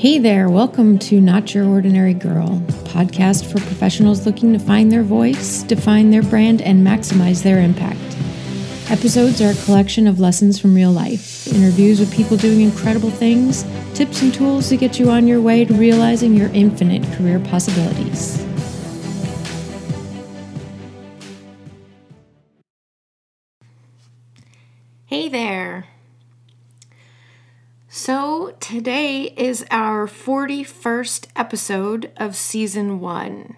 Hey there, welcome to Not Your Ordinary Girl, podcast for professionals looking to find their voice, define their brand, and maximize their impact. Episodes are a collection of lessons from real life, interviews with people doing incredible things, tips and tools to get you on your way to realizing your infinite career possibilities. Hey there. So, today is our 41st episode of season one.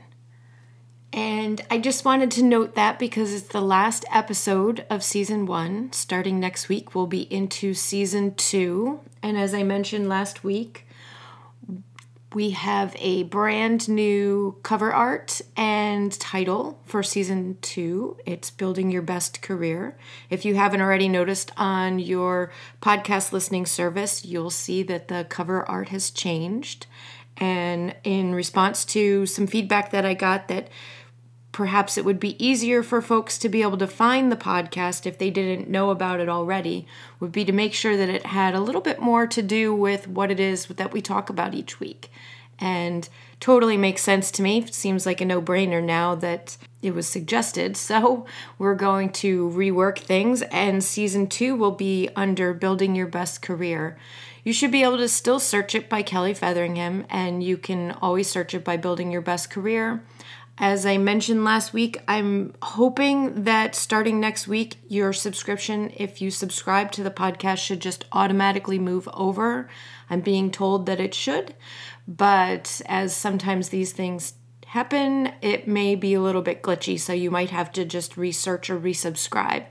And I just wanted to note that because it's the last episode of season one. Starting next week, we'll be into season two. And as I mentioned last week, we have a brand new cover art and title for season two. It's Building Your Best Career. If you haven't already noticed on your podcast listening service, you'll see that the cover art has changed. And in response to some feedback that I got, that perhaps it would be easier for folks to be able to find the podcast if they didn't know about it already, would be to make sure that it had a little bit more to do with what it is that we talk about each week. And totally makes sense to me. Seems like a no brainer now that it was suggested. So we're going to rework things, and season two will be under Building Your Best Career. You should be able to still search it by Kelly Featheringham, and you can always search it by Building Your Best Career. As I mentioned last week, I'm hoping that starting next week, your subscription, if you subscribe to the podcast, should just automatically move over. I'm being told that it should, but as sometimes these things happen, it may be a little bit glitchy, so you might have to just research or resubscribe.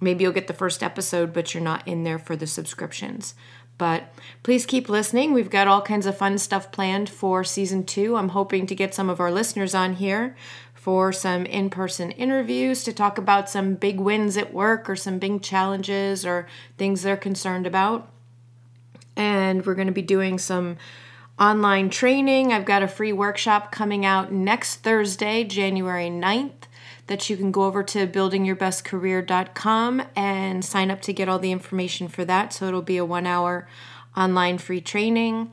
Maybe you'll get the first episode, but you're not in there for the subscriptions. But please keep listening. We've got all kinds of fun stuff planned for season two. I'm hoping to get some of our listeners on here for some in person interviews to talk about some big wins at work or some big challenges or things they're concerned about. And we're going to be doing some online training. I've got a free workshop coming out next Thursday, January 9th that you can go over to buildingyourbestcareer.com and sign up to get all the information for that. So it'll be a one hour online free training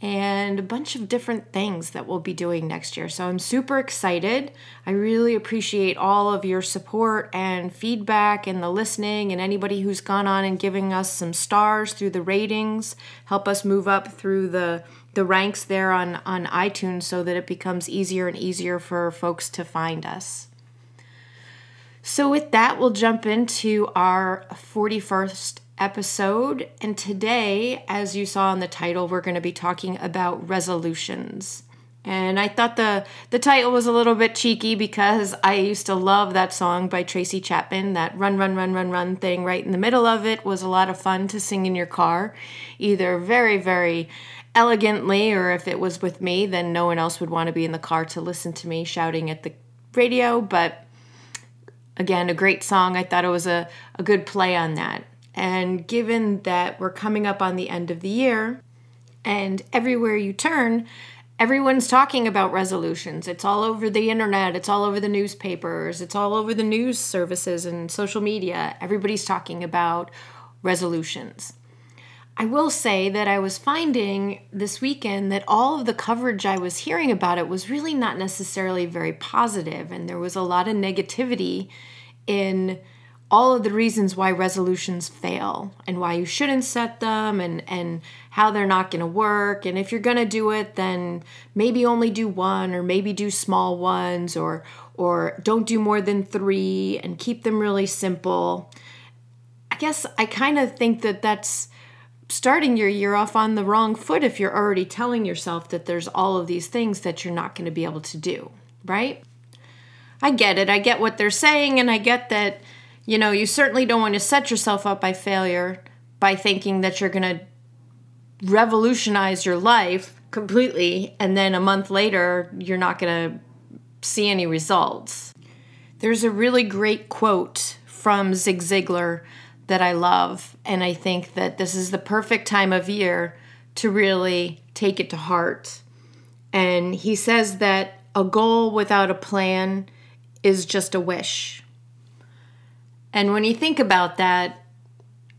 and a bunch of different things that we'll be doing next year. So I'm super excited. I really appreciate all of your support and feedback and the listening and anybody who's gone on and giving us some stars through the ratings, help us move up through the the ranks there on on iTunes so that it becomes easier and easier for folks to find us. So, with that, we'll jump into our 41st episode. And today, as you saw in the title, we're going to be talking about resolutions. And I thought the, the title was a little bit cheeky because I used to love that song by Tracy Chapman. That run, run, run, run, run thing right in the middle of it was a lot of fun to sing in your car, either very, very elegantly, or if it was with me, then no one else would want to be in the car to listen to me shouting at the radio. But again, a great song. I thought it was a, a good play on that. And given that we're coming up on the end of the year, and everywhere you turn, everyone's talking about resolutions. It's all over the internet, it's all over the newspapers, it's all over the news services and social media. Everybody's talking about resolutions. I will say that I was finding this weekend that all of the coverage I was hearing about it was really not necessarily very positive, and there was a lot of negativity in all of the reasons why resolutions fail and why you shouldn't set them and and how they're not going to work and if you're going to do it then maybe only do one or maybe do small ones or or don't do more than 3 and keep them really simple. I guess I kind of think that that's starting your year off on the wrong foot if you're already telling yourself that there's all of these things that you're not going to be able to do, right? I get it. I get what they're saying, and I get that, you know, you certainly don't want to set yourself up by failure by thinking that you're going to revolutionize your life completely, and then a month later, you're not going to see any results. There's a really great quote from Zig Ziglar that I love. And I think that this is the perfect time of year to really take it to heart. And he says that a goal without a plan is just a wish. And when you think about that,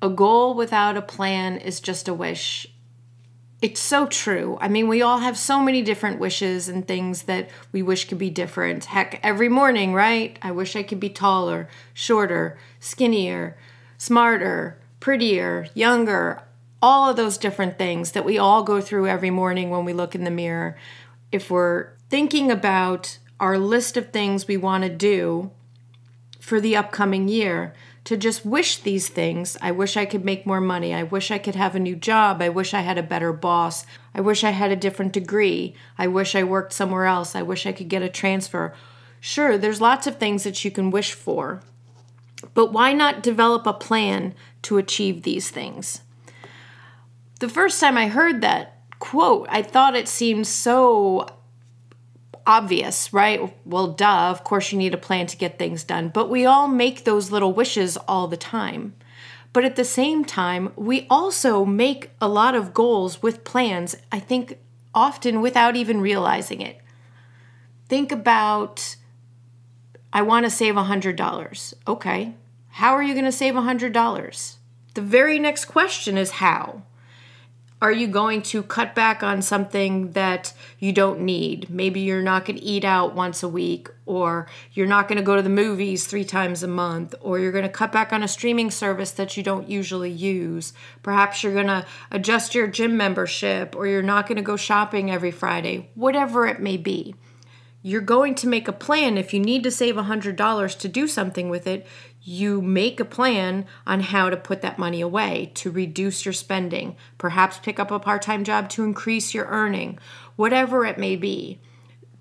a goal without a plan is just a wish. it's so true. I mean, we all have so many different wishes and things that we wish could be different. Heck, every morning, right? I wish I could be taller, shorter, skinnier, smarter, prettier, younger, all of those different things that we all go through every morning when we look in the mirror. If we're thinking about our list of things we want to do for the upcoming year, to just wish these things. I wish I could make more money. I wish I could have a new job. I wish I had a better boss. I wish I had a different degree. I wish I worked somewhere else. I wish I could get a transfer. Sure, there's lots of things that you can wish for. But why not develop a plan to achieve these things? The first time I heard that quote, I thought it seemed so obvious, right? Well, duh, of course you need a plan to get things done. But we all make those little wishes all the time. But at the same time, we also make a lot of goals with plans, I think often without even realizing it. Think about I want to save $100. Okay. How are you going to save $100? The very next question is how. Are you going to cut back on something that you don't need? Maybe you're not going to eat out once a week, or you're not going to go to the movies three times a month, or you're going to cut back on a streaming service that you don't usually use. Perhaps you're going to adjust your gym membership, or you're not going to go shopping every Friday, whatever it may be you're going to make a plan. If you need to save $100 to do something with it, you make a plan on how to put that money away to reduce your spending, perhaps pick up a part time job to increase your earning, whatever it may be.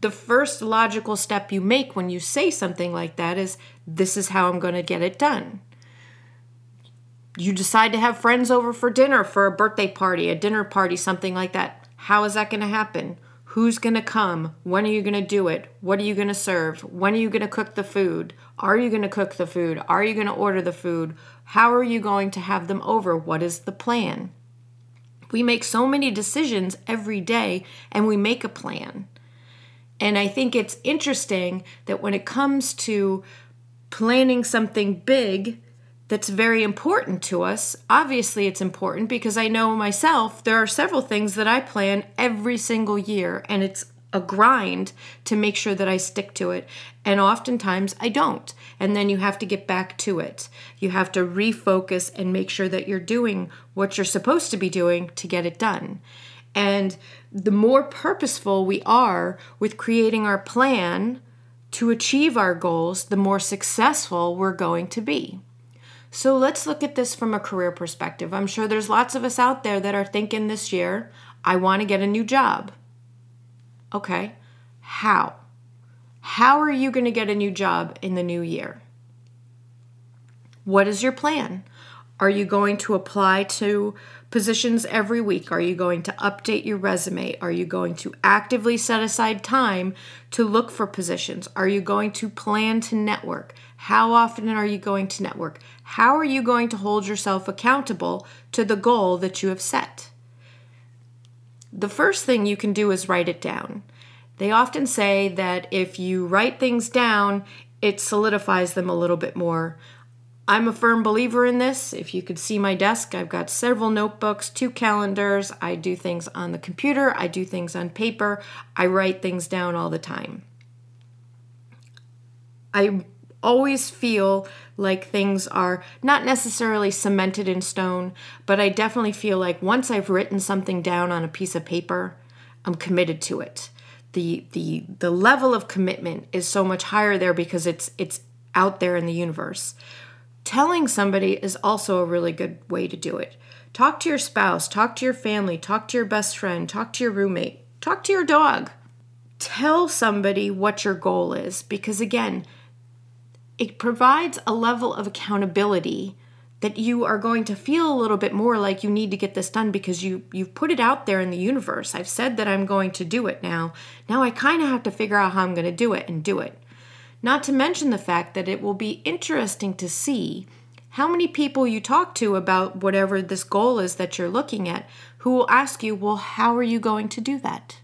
The first logical step you make when you say something like that is this is how I'm going to get it done. You decide to have friends over for dinner, for a birthday party, a dinner party, something like that. How is that going to happen? Who's going to come? When are you going to do it? What are you going to serve? When are you going to cook the food? Are you going to cook the food? Are you going to order the food? How are you going to have them over? What is the plan? We make so many decisions every day and we make a plan. And I think it's interesting that when it comes to planning something big, that's very important to us. Obviously, it's important because I know myself there are several things that I plan every single year, and it's a grind to make sure that I stick to it. And oftentimes I don't. And then you have to get back to it. You have to refocus and make sure that you're doing what you're supposed to be doing to get it done. And the more purposeful we are with creating our plan to achieve our goals, the more successful we're going to be. So let's look at this from a career perspective. I'm sure there's lots of us out there that are thinking this year, I want to get a new job. Okay, how? How are you going to get a new job in the new year? What is your plan? Are you going to apply to positions every week? Are you going to update your resume? Are you going to actively set aside time to look for positions? Are you going to plan to network? How often are you going to network? How are you going to hold yourself accountable to the goal that you have set? The first thing you can do is write it down. They often say that if you write things down, it solidifies them a little bit more. I'm a firm believer in this. If you could see my desk, I've got several notebooks, two calendars. I do things on the computer, I do things on paper, I write things down all the time. I always feel like things are not necessarily cemented in stone, but I definitely feel like once I've written something down on a piece of paper, I'm committed to it. The the the level of commitment is so much higher there because it's it's out there in the universe. Telling somebody is also a really good way to do it. Talk to your spouse, talk to your family, talk to your best friend, talk to your roommate, talk to your dog. Tell somebody what your goal is because again, it provides a level of accountability that you are going to feel a little bit more like you need to get this done because you you've put it out there in the universe. I've said that I'm going to do it now. Now I kind of have to figure out how I'm going to do it and do it. Not to mention the fact that it will be interesting to see how many people you talk to about whatever this goal is that you're looking at who will ask you, "Well, how are you going to do that?"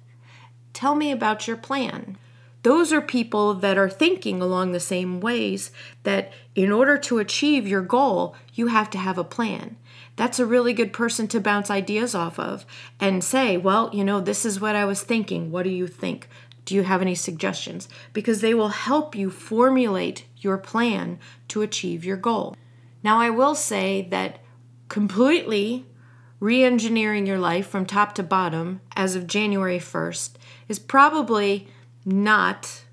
Tell me about your plan. Those are people that are thinking along the same ways that in order to achieve your goal, you have to have a plan. that's a really good person to bounce ideas off of and say, well, you know, this is what I was thinking. What do you think? Do you have any suggestions? Because they will help you formulate your plan to achieve your goal. Now, I will say that completely re engineering your life from top to bottom as of January 1st is probably not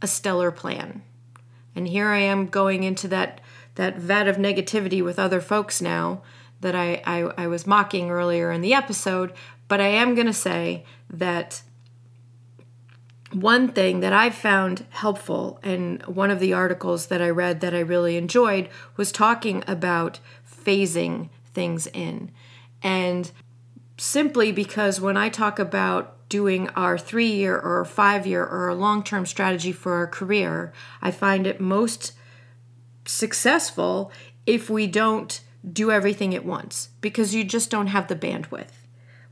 a stellar plan. And here I am going into that that vat of negativity with other folks now that I, I, I was mocking earlier in the episode, but I am going to say that one thing that I found helpful, and one of the articles that I read that I really enjoyed, was talking about phasing things in. And simply because when I talk about doing our three year or five year or a long term strategy for our career, I find it most successful if we don't do everything at once because you just don't have the bandwidth.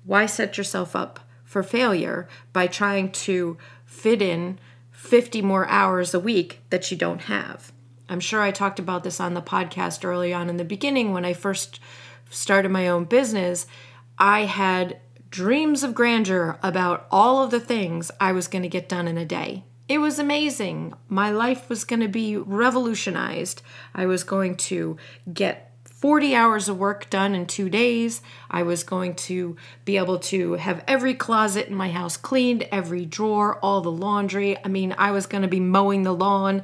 Why set yourself up for failure by trying to fit in 50 more hours a week that you don't have? I'm sure I talked about this on the podcast early on in the beginning when I first started my own business. I had dreams of grandeur about all of the things I was going to get done in a day. It was amazing. My life was going to be revolutionized. I was going to get 40 hours of work done in two days. I was going to be able to have every closet in my house cleaned, every drawer, all the laundry. I mean, I was going to be mowing the lawn,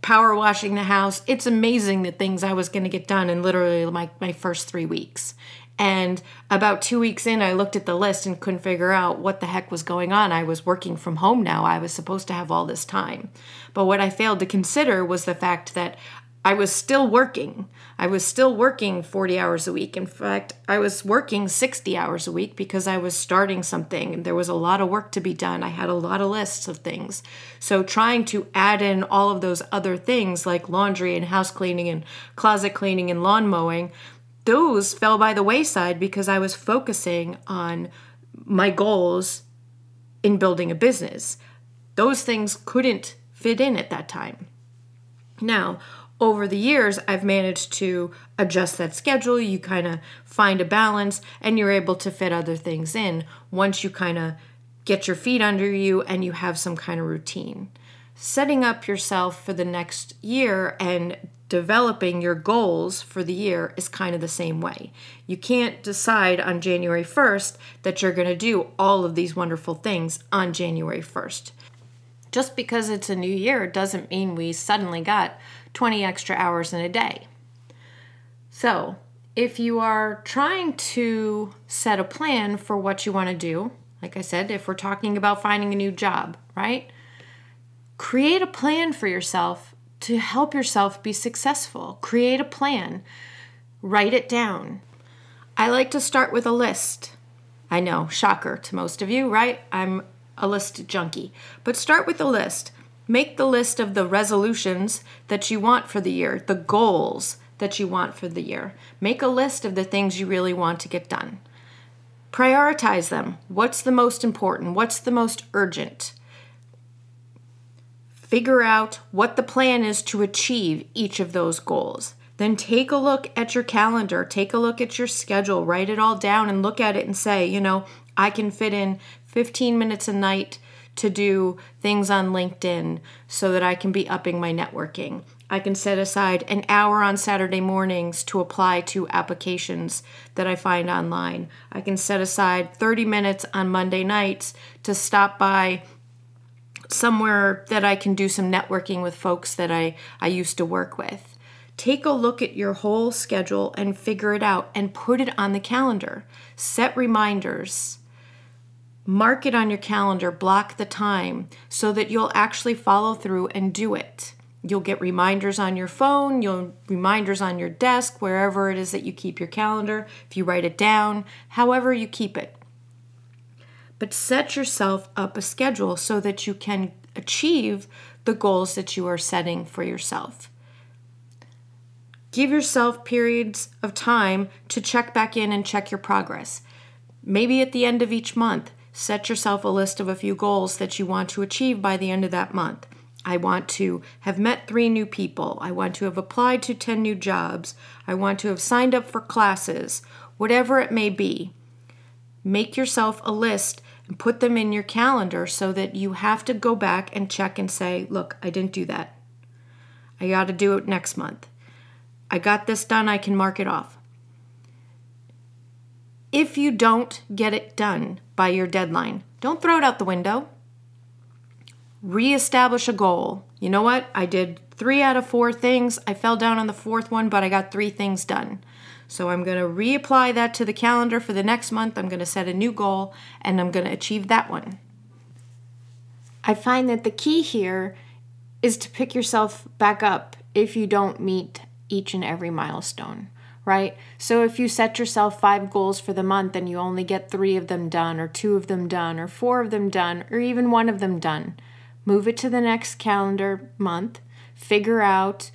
power washing the house. It's amazing the things I was going to get done in literally my, my first three weeks. And about two weeks in, I looked at the list and couldn't figure out what the heck was going on. I was working from home now. I was supposed to have all this time. But what I failed to consider was the fact that I was still working. I was still working 40 hours a week. In fact, I was working 60 hours a week because I was starting something and there was a lot of work to be done. I had a lot of lists of things. So, trying to add in all of those other things like laundry and house cleaning and closet cleaning and lawn mowing those fell by the wayside because I was focusing on my goals in building a business. Those things couldn't fit in at that time. Now, over the years, I've managed to adjust that schedule. You kind of find a balance and you're able to fit other things in once you kind of get your feet under you and you have some kind of routine. Setting up yourself for the next year and developing your goals for the year is kind of the same way. You can't decide on January 1st that you're going to do all of these wonderful things on January 1st. Just because it's a new year doesn't mean we suddenly got 20 extra hours in a day. So, if you are trying to set a plan for what you want to do, like I said, if we're talking about finding a new job, right? Create a plan for yourself to help yourself be successful. Create a plan, write it down. I like to start with a list. I know, shocker to most of you, right? I'm a list junkie. But start with a list. Make the list of the resolutions that you want for the year, the goals that you want for the year. Make a list of the things you really want to get done. Prioritize them. What's the most important? What's the most urgent? Figure out what the plan is to achieve each of those goals. Then take a look at your calendar, take a look at your schedule, write it all down and look at it and say, you know, I can fit in 15 minutes a night to do things on LinkedIn so that I can be upping my networking. I can set aside an hour on Saturday mornings to apply to applications that I find online. I can set aside 30 minutes on Monday nights to stop by somewhere that I can do some networking with folks that I, I used to work with. Take a look at your whole schedule and figure it out and put it on the calendar. Set reminders. Mark it on your calendar, block the time so that you'll actually follow through and do it. You'll get reminders on your phone, you'll reminders on your desk, wherever it is that you keep your calendar, if you write it down, however you keep it but set yourself up a schedule so that you can achieve the goals that you are setting for yourself. Give yourself periods of time to check back in and check your progress. Maybe at the end of each month, set yourself a list of a few goals that you want to achieve by the end of that month. I want to have met three new people. I want to have applied to 10 new jobs. I want to have signed up for classes, whatever it may be. Make yourself a list and put them in your calendar so that you have to go back and check and say, look, I didn't do that. I got to do it next month. I got this done, I can mark it off. If you don't get it done by your deadline, don't throw it out the window. Reestablish a goal. You know what? I did three out of four things. I fell down on the fourth one, but I got three things done. So I'm going to reapply that to the calendar for the next month. I'm going to set a new goal and I'm going to achieve that one. I find that the key here is to pick yourself back up if you don't meet each and every milestone, right? So if you set yourself five goals for the month and you only get three of them done, or two of them done, or four of them done, or even one of them done, move it to the next calendar month, figure out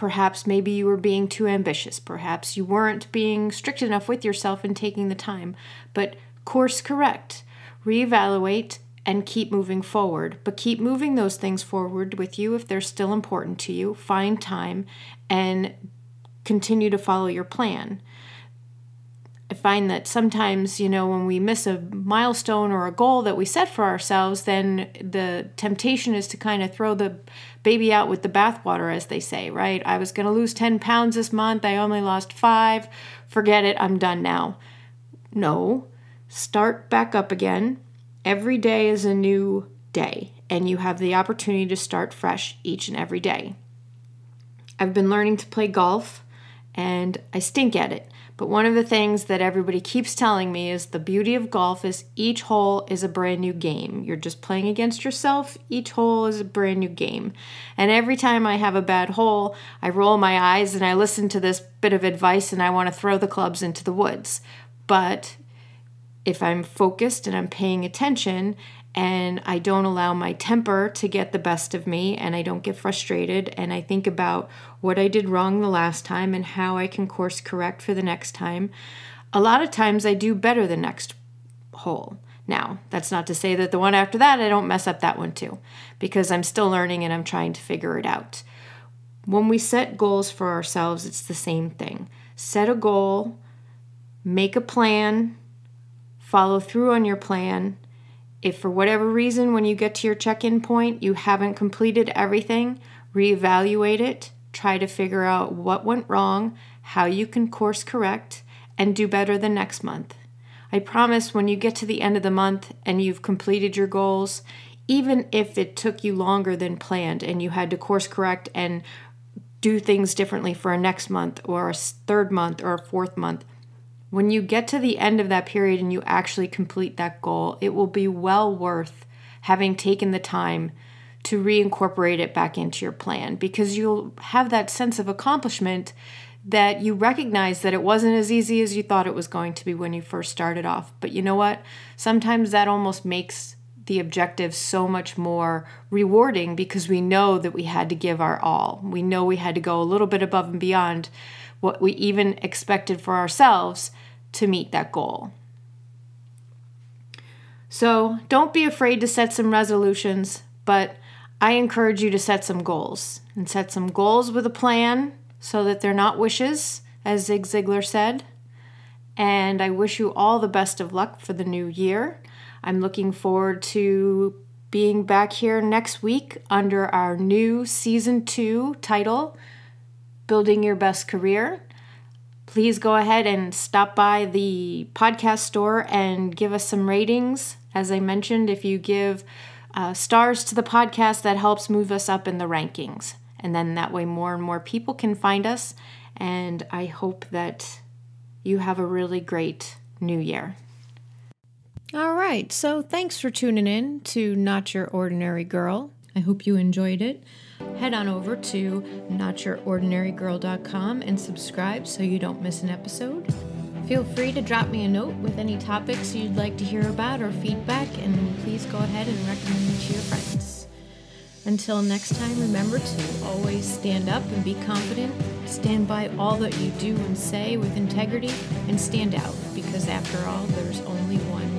Perhaps maybe you were being too ambitious. Perhaps you weren't being strict enough with yourself and taking the time. But course correct, reevaluate, and keep moving forward. But keep moving those things forward with you if they're still important to you. Find time and continue to follow your plan. I find that sometimes, you know, when we miss a milestone or a goal that we set for ourselves, then the temptation is to kind of throw the baby out with the bathwater, as they say, right? I was going to lose 10 pounds this month. I only lost five. Forget it. I'm done now. No. Start back up again. Every day is a new day, and you have the opportunity to start fresh each and every day. I've been learning to play golf, and I stink at it. But one of the things that everybody keeps telling me is the beauty of golf is each hole is a brand new game. You're just playing against yourself. Each hole is a brand new game. And every time I have a bad hole, I roll my eyes and I listen to this bit of advice and I want to throw the clubs into the woods. But if I'm focused and I'm paying attention and I don't allow my temper to get the best of me and I don't get frustrated and I think about what I did wrong the last time and how I can course correct for the next time, a lot of times I do better the next hole. Now, that's not to say that the one after that I don't mess up that one too, because I'm still learning and I'm trying to figure it out. When we set goals for ourselves, it's the same thing. Set a goal, make a plan, follow through on your plan, if for whatever reason, when you get to your check in point, you haven't completed everything, reevaluate it, try to figure out what went wrong, how you can course correct, and do better the next month. I promise when you get to the end of the month and you've completed your goals, even if it took you longer than planned and you had to course correct and do things differently for a next month or a third month or a fourth month, when you get to the end of that period and you actually complete that goal, it will be well worth having taken the time to reincorporate it back into your plan because you'll have that sense of accomplishment that you recognize that it wasn't as easy as you thought it was going to be when you first started off. But you know what? Sometimes that almost makes the objective so much more rewarding because we know that we had to give our all. We know we had to go a little bit above and beyond what we even expected for ourselves to meet that goal. So don't be afraid to set some resolutions, but I encourage you to set some goals and set some goals with a plan so that they're not wishes, as Zig Ziglar said. And I wish you all the best of luck for the new year. I'm looking forward to being back here next week under our new season two title, Building Your Best Career please go ahead and stop by the podcast store and give us some ratings. As I mentioned, if you give uh, stars to the podcast, that helps move us up in the rankings. And then that way, more and more people can find us. And I hope that you have a really great new year. All right, so thanks for tuning in to Not Your Ordinary Girl. I hope you enjoyed it head on over to notyourordinarygirl.com and subscribe so you don't miss an episode. Feel free to drop me a note with any topics you'd like to hear about or feedback, and please go ahead and recommend me to your friends. Until next time, remember to always stand up and be confident, stand by all that you do and say with integrity, and stand out because after all, there's only one